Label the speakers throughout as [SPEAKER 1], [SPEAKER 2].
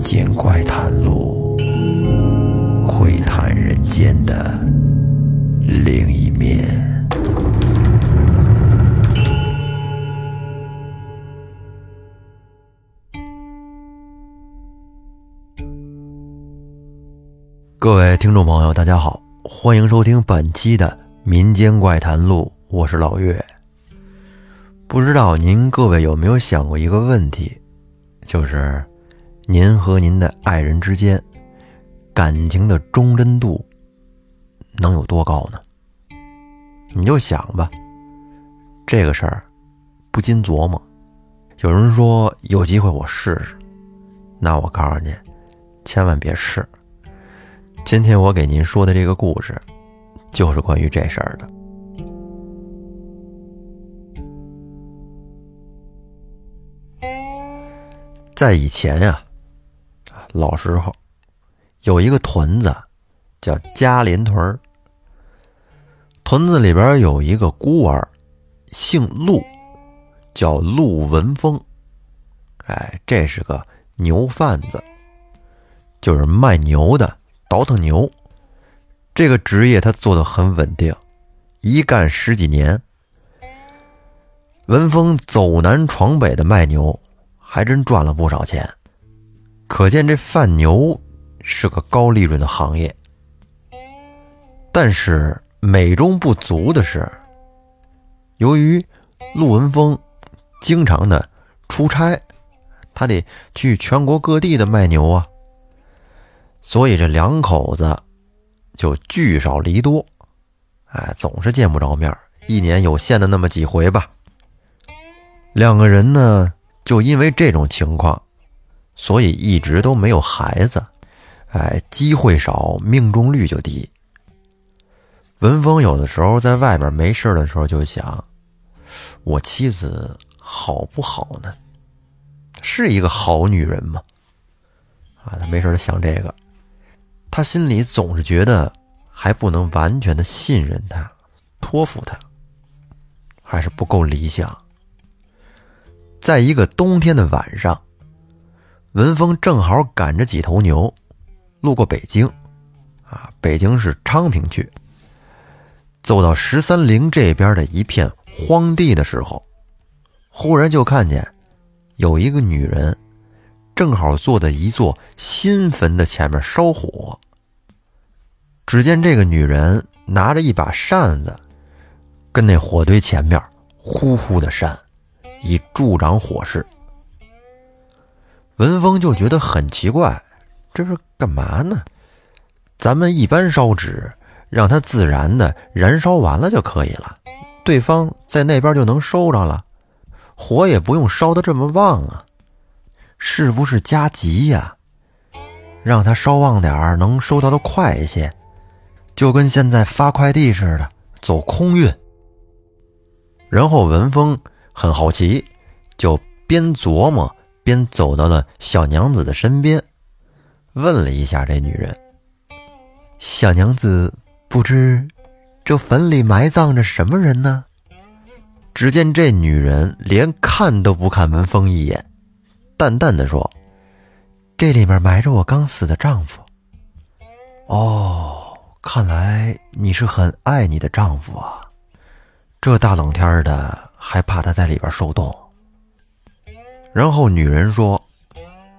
[SPEAKER 1] 民间怪谈录，窥探人间的另一面。各位听众朋友，大家好，欢迎收听本期的《民间怪谈录》，我是老岳。不知道您各位有没有想过一个问题，就是您和您的爱人之间感情的忠贞度能有多高呢？你就想吧，这个事儿不禁琢磨。有人说有机会我试试，那我告诉你，千万别试。今天我给您说的这个故事，就是关于这事儿的。在以前呀，老时候有一个屯子叫嘉林屯屯子里边有一个孤儿，姓陆，叫陆文峰。哎，这是个牛贩子，就是卖牛的，倒腾牛。这个职业他做的很稳定，一干十几年。文峰走南闯北的卖牛。还真赚了不少钱，可见这贩牛是个高利润的行业。但是美中不足的是，由于陆文峰经常的出差，他得去全国各地的卖牛啊，所以这两口子就聚少离多，哎，总是见不着面，一年有限的那么几回吧。两个人呢？就因为这种情况，所以一直都没有孩子，哎，机会少，命中率就低。文峰有的时候在外边没事的时候就想，我妻子好不好呢？是一个好女人吗？啊，他没事想这个，他心里总是觉得还不能完全的信任他，托付他，还是不够理想。在一个冬天的晚上，文峰正好赶着几头牛，路过北京，啊，北京市昌平区。走到十三陵这边的一片荒地的时候，忽然就看见有一个女人，正好坐在一座新坟的前面烧火。只见这个女人拿着一把扇子，跟那火堆前面呼呼的扇。以助长火势，文峰就觉得很奇怪，这是干嘛呢？咱们一般烧纸，让它自然的燃烧完了就可以了，对方在那边就能收着了，火也不用烧的这么旺啊，是不是加急呀？让它烧旺点儿，能收到的快一些，就跟现在发快递似的，走空运。然后文峰。很好奇，就边琢磨边走到了小娘子的身边，问了一下这女人：“小娘子，不知这坟里埋葬着什么人呢？”只见这女人连看都不看文峰一眼，淡淡的说：“这里面埋着我刚死的丈夫。”哦，看来你是很爱你的丈夫啊，这大冷天的。还怕他在里边受冻。然后女人说：“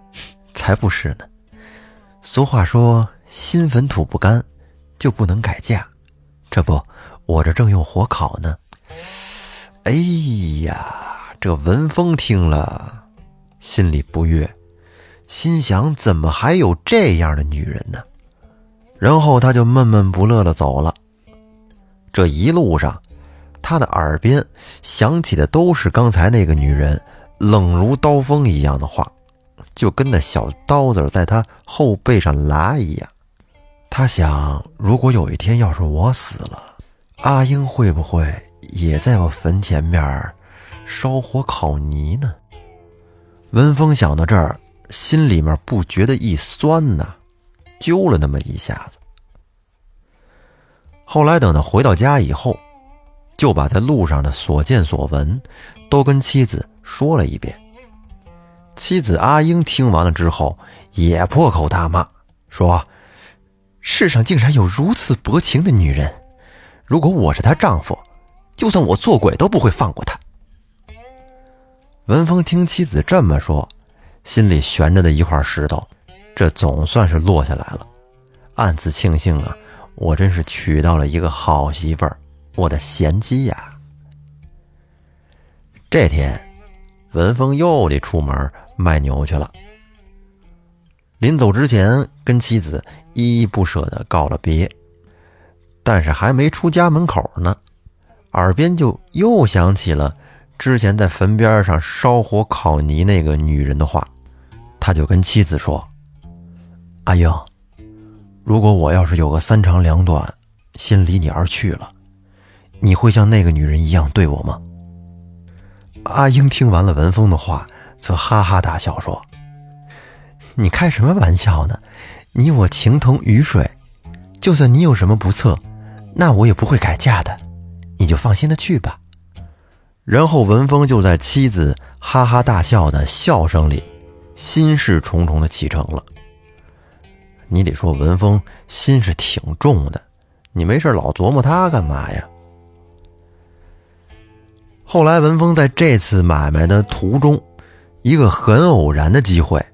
[SPEAKER 1] 才不是呢！俗话说，新坟土不干，就不能改嫁。这不，我这正用火烤呢。”哎呀，这文峰听了，心里不悦，心想：怎么还有这样的女人呢？然后他就闷闷不乐的走了。这一路上。他的耳边响起的都是刚才那个女人冷如刀锋一样的话，就跟那小刀子在他后背上拉一样。他想，如果有一天要是我死了，阿英会不会也在我坟前面烧火烤泥呢？文峰想到这儿，心里面不觉得一酸呐，揪了那么一下子。后来等他回到家以后。就把在路上的所见所闻，都跟妻子说了一遍。妻子阿英听完了之后，也破口大骂，说：“世上竟然有如此薄情的女人！如果我是她丈夫，就算我做鬼都不会放过她。”文峰听妻子这么说，心里悬着的一块石头，这总算是落下来了，暗自庆幸啊，我真是娶到了一个好媳妇儿，我的贤妻呀！这天，文峰又得出门卖牛去了。临走之前，跟妻子依依不舍的告了别，但是还没出家门口呢，耳边就又响起了之前在坟边上烧火烤泥那个女人的话，他就跟妻子说：“阿英，如果我要是有个三长两短，先离你而去了，你会像那个女人一样对我吗？”阿英听完了文峰的话，则哈哈大笑说。你开什么玩笑呢？你我情同鱼水，就算你有什么不测，那我也不会改嫁的，你就放心的去吧。然后文峰就在妻子哈哈大笑的笑声里，心事重重的启程了。你得说文峰心是挺重的，你没事老琢磨他干嘛呀？后来文峰在这次买卖的途中，一个很偶然的机会。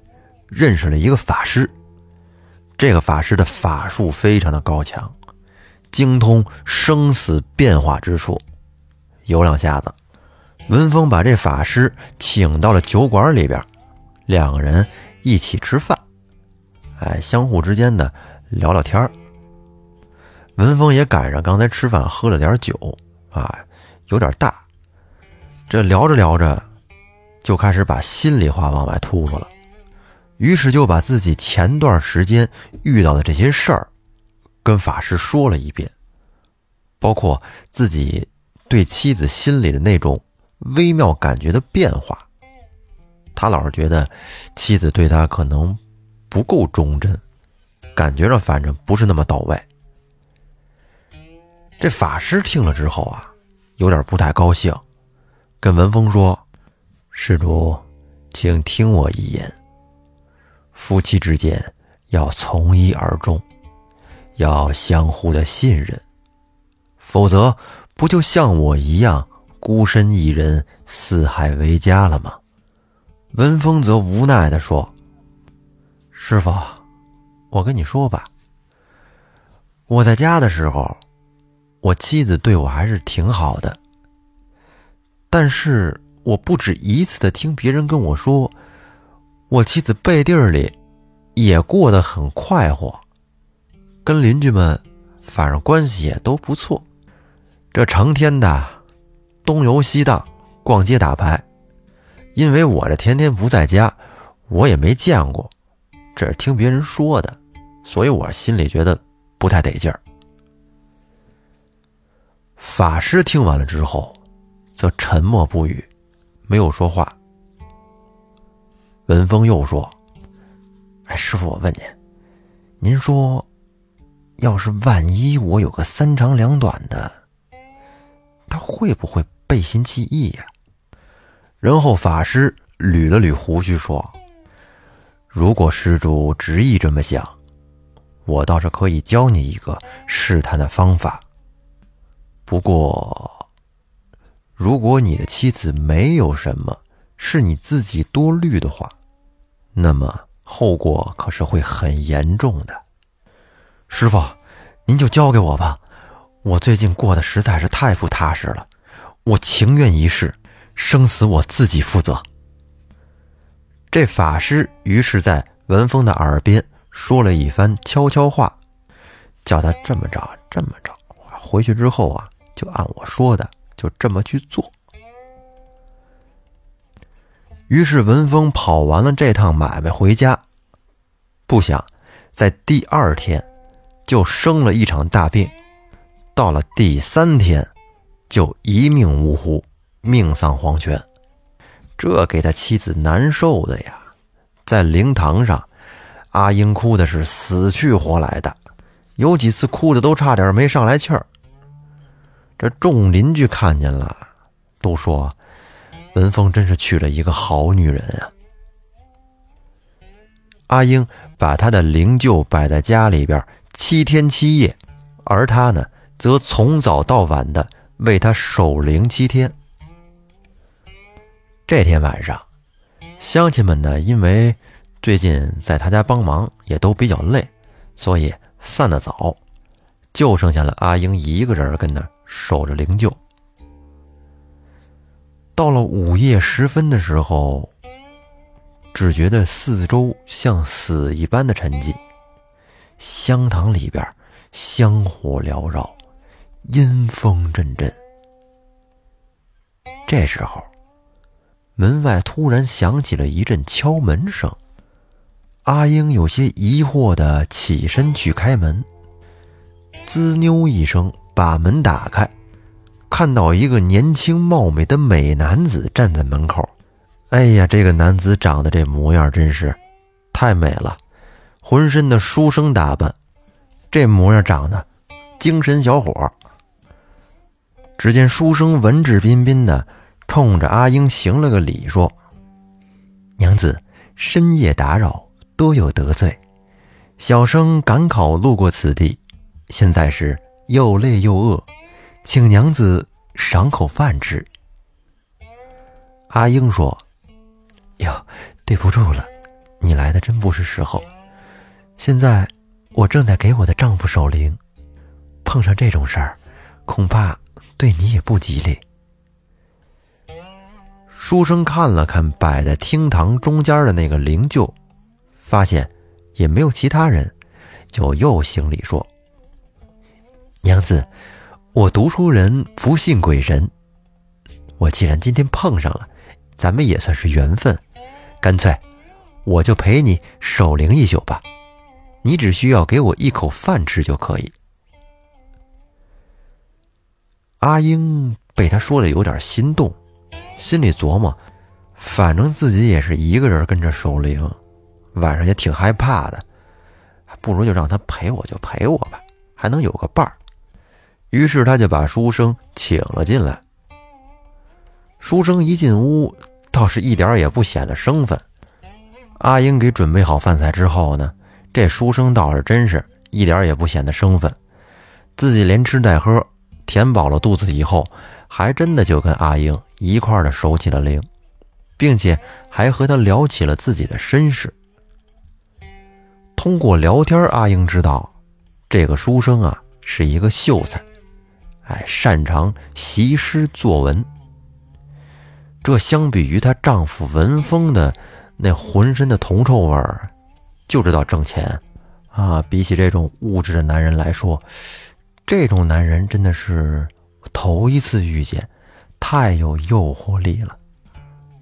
[SPEAKER 1] 认识了一个法师，这个法师的法术非常的高强，精通生死变化之术。有两下子，文峰把这法师请到了酒馆里边，两个人一起吃饭，哎，相互之间的聊聊天文峰也赶上刚才吃饭喝了点酒，啊，有点大。这聊着聊着，就开始把心里话往外吐了。于是就把自己前段时间遇到的这些事儿，跟法师说了一遍，包括自己对妻子心里的那种微妙感觉的变化。他老是觉得妻子对他可能不够忠贞，感觉上反正不是那么到位。这法师听了之后啊，有点不太高兴，跟文峰说：“施主，请听我一言。”夫妻之间要从一而终，要相互的信任，否则不就像我一样孤身一人四海为家了吗？文峰则无奈的说：“师傅，我跟你说吧，我在家的时候，我妻子对我还是挺好的，但是我不止一次的听别人跟我说。”我妻子背地里也过得很快活，跟邻居们反正关系也都不错。这成天的东游西荡、逛街打牌，因为我这天天不在家，我也没见过，这是听别人说的，所以我心里觉得不太得劲儿。法师听完了之后，则沉默不语，没有说话。文峰又说：“哎，师傅，我问您，您说，要是万一我有个三长两短的，他会不会背信弃义呀？”然后法师捋了捋胡须说：“如果施主执意这么想，我倒是可以教你一个试探的方法。不过，如果你的妻子没有什么，是你自己多虑的话。”那么后果可是会很严重的，师傅，您就交给我吧。我最近过得实在是太不踏实了，我情愿一试，生死我自己负责。这法师于是在文峰的耳边说了一番悄悄话，叫他这么着这么着，回去之后啊，就按我说的，就这么去做。于是文峰跑完了这趟买卖回家，不想在第二天就生了一场大病，到了第三天就一命呜呼，命丧黄泉。这给他妻子难受的呀，在灵堂上，阿英哭的是死去活来的，有几次哭的都差点没上来气儿。这众邻居看见了，都说。文峰真是娶了一个好女人啊！阿英把他的灵柩摆在家里边七天七夜，而他呢，则从早到晚的为他守灵七天。这天晚上，乡亲们呢，因为最近在他家帮忙，也都比较累，所以散得早，就剩下了阿英一个人跟那守着灵柩。到了午夜时分的时候。只觉得四周像死一般的沉寂，香堂里边香火缭绕，阴风阵阵。这时候，门外突然响起了一阵敲门声。阿英有些疑惑的起身去开门，滋妞一声把门打开，看到一个年轻貌美的美男子站在门口。哎呀，这个男子长得这模样真是太美了，浑身的书生打扮，这模样长得精神小伙。只见书生文质彬彬的冲着阿英行了个礼，说：“娘子，深夜打扰，多有得罪。小生赶考路过此地，现在是又累又饿，请娘子赏口饭吃。”阿英说。哟，对不住了，你来的真不是时候。现在我正在给我的丈夫守灵，碰上这种事儿，恐怕对你也不吉利。书生看了看摆在厅堂中间的那个灵柩，发现也没有其他人，就又行礼说：“娘子，我读书人不信鬼神，我既然今天碰上了，咱们也算是缘分。”干脆，我就陪你守灵一宿吧。你只需要给我一口饭吃就可以。阿英被他说的有点心动，心里琢磨：反正自己也是一个人跟着守灵，晚上也挺害怕的，不如就让他陪我，就陪我吧，还能有个伴儿。于是他就把书生请了进来。书生一进屋。倒是一点也不显得生分。阿英给准备好饭菜之后呢，这书生倒是真是一点也不显得生分，自己连吃带喝，填饱了肚子以后，还真的就跟阿英一块的守起了灵，并且还和他聊起了自己的身世。通过聊天，阿英知道这个书生啊是一个秀才，哎，擅长习诗作文。这相比于她丈夫文风的那浑身的铜臭味儿，就知道挣钱啊！比起这种物质的男人来说，这种男人真的是头一次遇见，太有诱惑力了。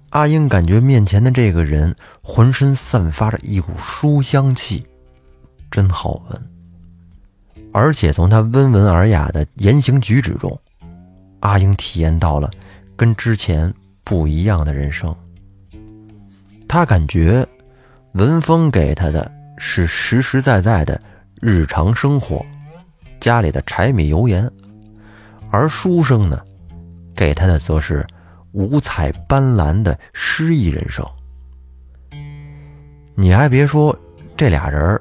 [SPEAKER 1] 阿英感觉面前的这个人浑身散发着一股书香气，真好闻。而且从他温文尔雅的言行举止中，阿英体验到了跟之前。不一样的人生，他感觉文峰给他的是实实在在的日常生活，家里的柴米油盐，而书生呢，给他的则是五彩斑斓的诗意人生。你还别说，这俩人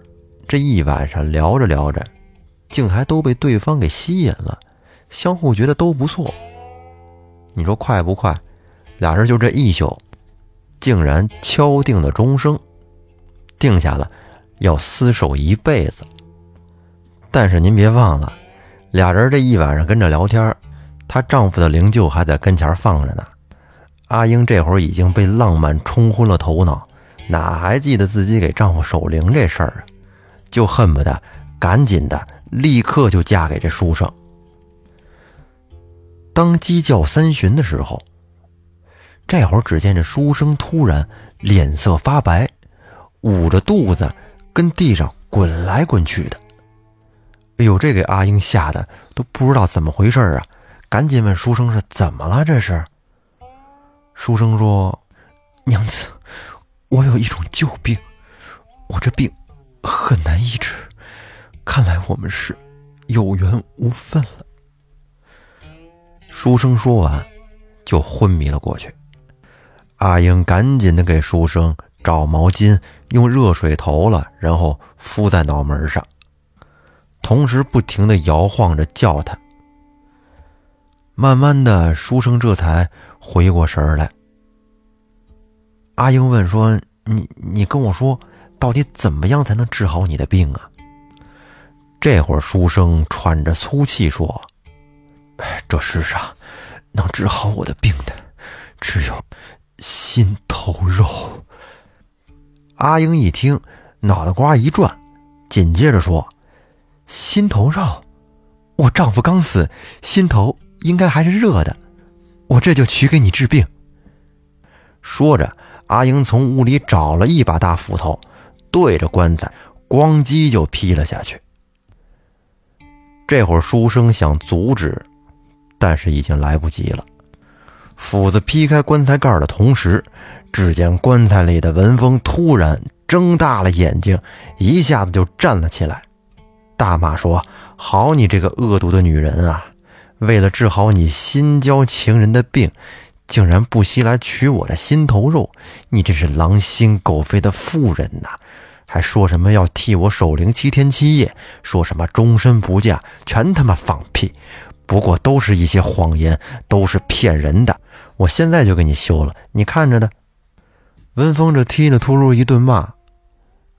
[SPEAKER 1] 这一晚上聊着聊着，竟还都被对方给吸引了，相互觉得都不错。你说快不快？俩人就这一宿，竟然敲定了终生，定下了要厮守一辈子。但是您别忘了，俩人这一晚上跟着聊天，她丈夫的灵柩还在跟前放着呢。阿英这会儿已经被浪漫冲昏了头脑，哪还记得自己给丈夫守灵这事儿啊？就恨不得赶紧的立刻就嫁给这书生。当鸡叫三巡的时候。这会儿，只见这书生突然脸色发白，捂着肚子跟地上滚来滚去的。哎呦，这给阿英吓得都不知道怎么回事啊！赶紧问书生是怎么了？这是。书生说：“娘子，我有一种旧病，我这病很难医治，看来我们是有缘无分了。”书生说完，就昏迷了过去。阿英赶紧的给书生找毛巾，用热水投了，然后敷在脑门上，同时不停的摇晃着叫他。慢慢的，书生这才回过神来。阿英问说：“你你跟我说，到底怎么样才能治好你的病啊？”这会儿，书生喘着粗气说：“这世上能治好我的病的，只有心头肉。”阿英一听，脑袋瓜一转，紧接着说：“心头肉，我丈夫刚死，心头应该还是热的，我这就去给你治病。”说着。阿英从屋里找了一把大斧头，对着棺材咣叽就劈了下去。这会儿书生想阻止，但是已经来不及了。斧子劈开棺材盖的同时，只见棺材里的文峰突然睁大了眼睛，一下子就站了起来，大骂说：“好你这个恶毒的女人啊！为了治好你新交情人的病。”竟然不惜来取我的心头肉！你真是狼心狗肺的妇人呐！还说什么要替我守灵七天七夜，说什么终身不嫁，全他妈放屁！不过都是一些谎言，都是骗人的。我现在就给你休了，你看着呢。文峰这踢了秃噜一顿骂，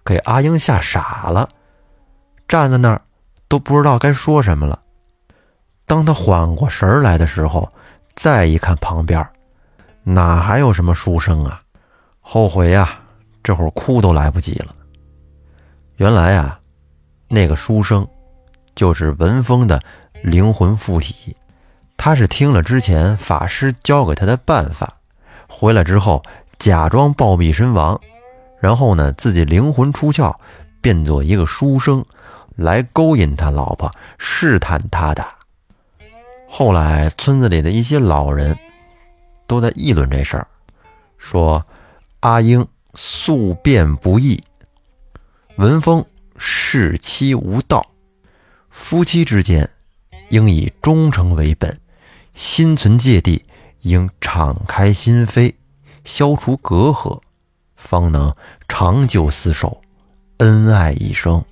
[SPEAKER 1] 给阿英吓傻了，站在那儿都不知道该说什么了。当他缓过神来的时候，再一看旁边。哪还有什么书生啊？后悔呀！这会儿哭都来不及了。原来啊，那个书生就是文峰的灵魂附体。他是听了之前法师教给他的办法，回来之后假装暴毙身亡，然后呢自己灵魂出窍，变作一个书生来勾引他老婆，试探他的。后来村子里的一些老人。都在议论这事儿，说阿英宿变不义，文风视妻无道，夫妻之间应以忠诚为本，心存芥蒂，应敞开心扉，消除隔阂，方能长久厮守，恩爱一生。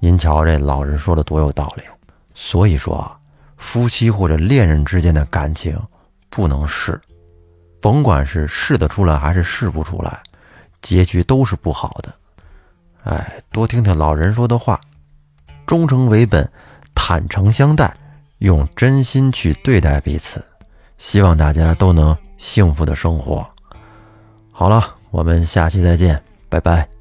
[SPEAKER 1] 您瞧这老人说的多有道理。所以说啊，夫妻或者恋人之间的感情。不能试，甭管是试得出来还是试不出来，结局都是不好的。哎，多听听老人说的话，忠诚为本，坦诚相待，用真心去对待彼此，希望大家都能幸福的生活。好了，我们下期再见，拜拜。